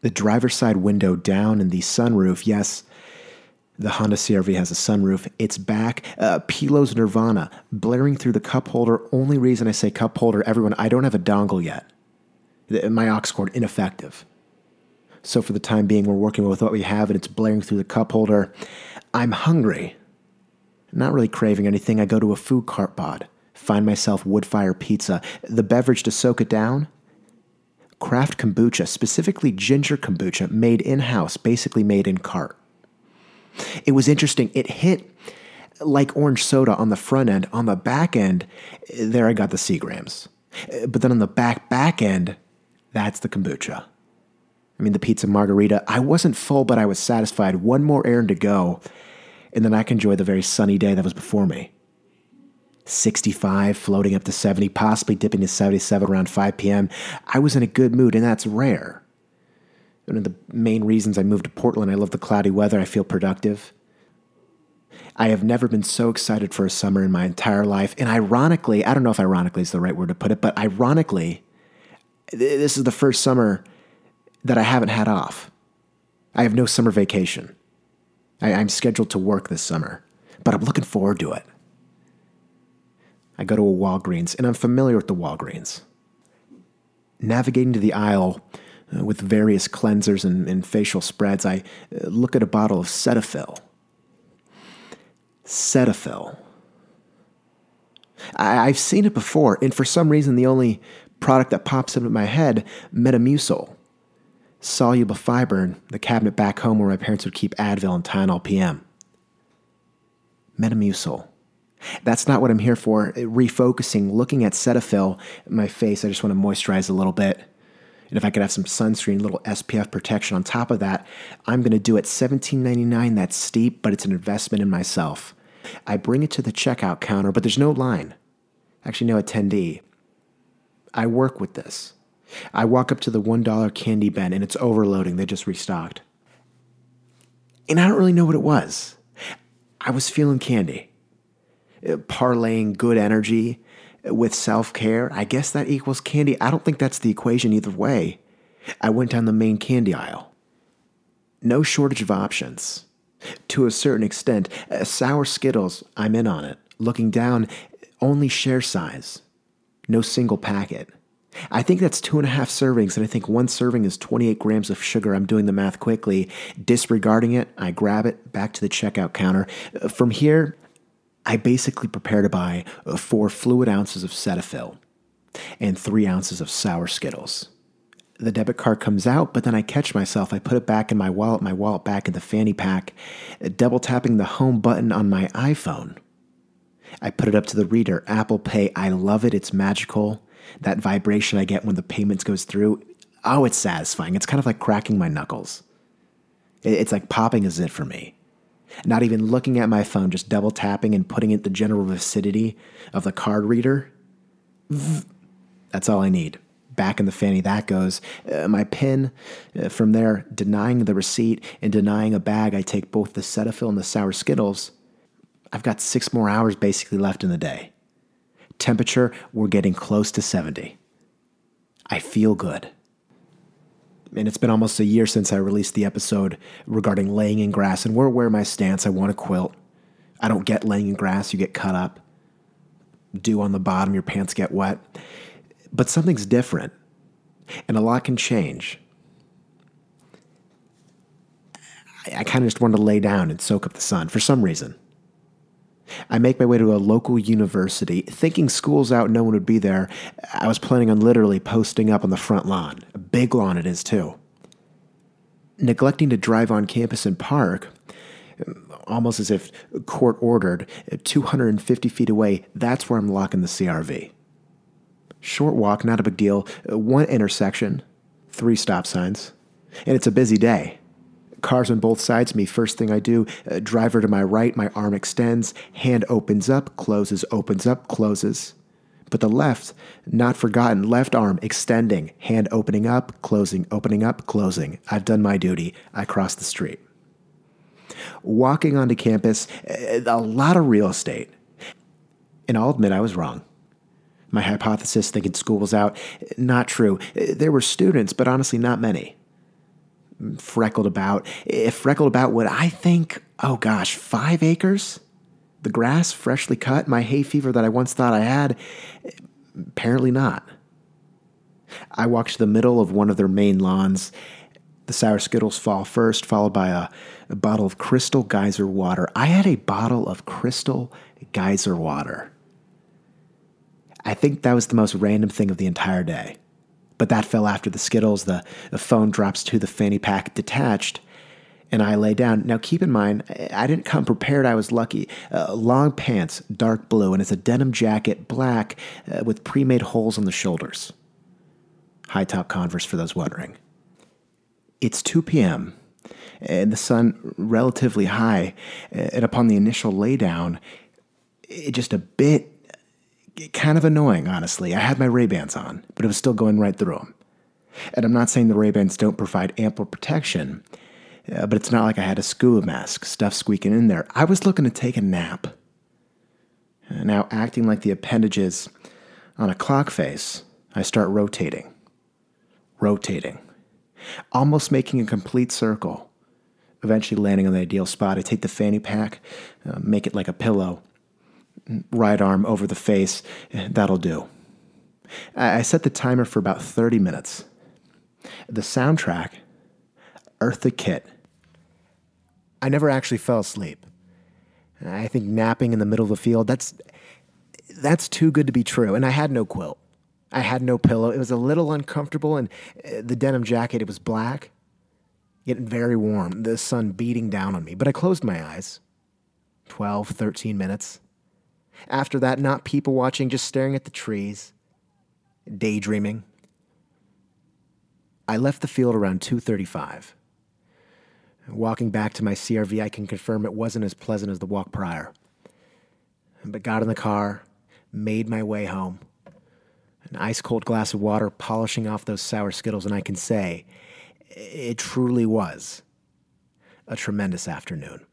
The driver's side window down and the sunroof, yes, the Honda CRV has a sunroof. It's back. Uh, Pilo's Nirvana blaring through the cup holder. Only reason I say cup holder, everyone, I don't have a dongle yet. My aux cord ineffective. So for the time being, we're working with what we have, and it's blaring through the cup holder. I'm hungry. Not really craving anything. I go to a food cart pod, find myself wood fire pizza. The beverage to soak it down? Craft kombucha, specifically ginger kombucha, made in house, basically made in cart. It was interesting. It hit like orange soda on the front end. On the back end, there I got the Seagrams. Uh, but then on the back, back end, that's the kombucha. I mean, the pizza margarita. I wasn't full, but I was satisfied. One more errand to go, and then I can enjoy the very sunny day that was before me. 65, floating up to 70, possibly dipping to 77 around 5 p.m. I was in a good mood, and that's rare. One of the main reasons I moved to Portland, I love the cloudy weather, I feel productive. I have never been so excited for a summer in my entire life. And ironically, I don't know if ironically is the right word to put it, but ironically, this is the first summer that I haven't had off. I have no summer vacation. I, am scheduled to work this summer, but I'm looking forward to it. I go to a Walgreens, and I'm familiar with the Walgreens. Navigating to the aisle, uh, with various cleansers and, and, facial spreads, I uh, look at a bottle of Cetaphil. Cetaphil. I, I've seen it before, and for some reason, the only product that pops into my head, Metamucil. Soluble fiber in the cabinet back home where my parents would keep Advil and Tylenol PM. Metamucil. That's not what I'm here for. Refocusing, looking at Cetaphil, my face, I just want to moisturize a little bit. And if I could have some sunscreen, a little SPF protection on top of that, I'm going to do it $17.99. That's steep, but it's an investment in myself. I bring it to the checkout counter, but there's no line. Actually, no attendee. I work with this. I walk up to the $1 candy bin and it's overloading. They just restocked. And I don't really know what it was. I was feeling candy, uh, parlaying good energy with self care, I guess that equals candy. I don't think that's the equation either way. I went down the main candy aisle. No shortage of options. To a certain extent, uh, sour Skittles, I'm in on it. Looking down, only share size. No single packet. I think that's two and a half servings, and I think one serving is 28 grams of sugar. I'm doing the math quickly. Disregarding it, I grab it back to the checkout counter. Uh, from here, I basically prepare to buy uh, four fluid ounces of Cetaphil and three ounces of sour Skittles. The debit card comes out, but then I catch myself. I put it back in my wallet, my wallet back in the fanny pack, double tapping the home button on my iPhone. I put it up to the reader, Apple Pay. I love it. It's magical. That vibration I get when the payments goes through, oh, it's satisfying. It's kind of like cracking my knuckles. It's like popping a zit for me not even looking at my phone, just double tapping and putting it the general vicinity of the card reader. That's all I need. Back in the fanny, that goes. Uh, my pin, uh, from there, denying the receipt and denying a bag, I take both the Cetaphil and the Sour Skittles. I've got six more hours basically left in the day. Temperature, we're getting close to 70. I feel good and it's been almost a year since I released the episode regarding laying in grass, and we're aware my stance. I want to quilt. I don't get laying in grass, you get cut up. Dew on the bottom, your pants get wet. But something's different, and a lot can change. I, I kind of just wanted to lay down and soak up the sun for some reason. I make my way to a local university, thinking school's out, no one would be there. I was planning on literally posting up on the front lawn. Big lawn it is, too. Neglecting to drive on campus and park, almost as if court ordered, 250 feet away, that's where I'm locking the CRV. Short walk, not a big deal. One intersection, three stop signs, and it's a busy day. Cars on both sides me. First thing I do, driver to my right, my arm extends, hand opens up, closes, opens up, closes. But the left, not forgotten, left arm extending, hand opening up, closing, opening up, closing. I've done my duty. I cross the street. Walking onto campus, uh, a lot of real estate. And I'll admit I was wrong. My hypothesis thinking school was out, not true. There were students, but honestly, not many. freckled about. It freckled about what I think, oh gosh, five acres? The grass freshly cut, my hay fever that I once thought I had? Apparently not. I walked to the middle of one of their main lawns. The sour Skittles fall first, followed by a, a bottle of crystal geyser water. I had a bottle of crystal geyser water. I think that was the most random thing of the entire day. But that fell after the Skittles. The, the phone drops to the fanny pack detached, and I lay down. Now, keep in mind, I didn't come prepared. I was lucky. Uh, long pants, dark blue, and it's a denim jacket, black, uh, with pre made holes on the shoulders. High top Converse for those wondering. It's 2 p.m., and the sun relatively high. And upon the initial laydown, it just a bit kind of annoying, honestly. I had my Ray-Bans on, but it was still going right through them. And I'm not saying the Ray-Bans don't provide ample protection, uh, but it's not like I had a scuba mask, stuff squeaking in there. I was looking to take a nap. Now, acting like the appendages on a clock face, I start rotating, rotating, almost making a complete circle. Eventually landing on the ideal spot, I take the fanny pack, uh, make it like a pillow, right arm over the face. That'll do. I set the timer for about 30 minutes. The soundtrack, Eartha Kitt. I never actually fell asleep. I think napping in the middle of the field, that's that's too good to be true. And I had no quilt. I had no pillow. It was a little uncomfortable and uh, the denim jacket, it was black, getting very warm, the sun beating down on me. But I closed my eyes. 12, 13 minutes. After that, not people watching, just staring at the trees, daydreaming. I left the field around 2:35. Walking back to my CRV, I can confirm it wasn't as pleasant as the walk prior. But got in the car, made my way home. An ice cold glass of water polishing off those sour Skittles, and I can say it truly was a tremendous afternoon.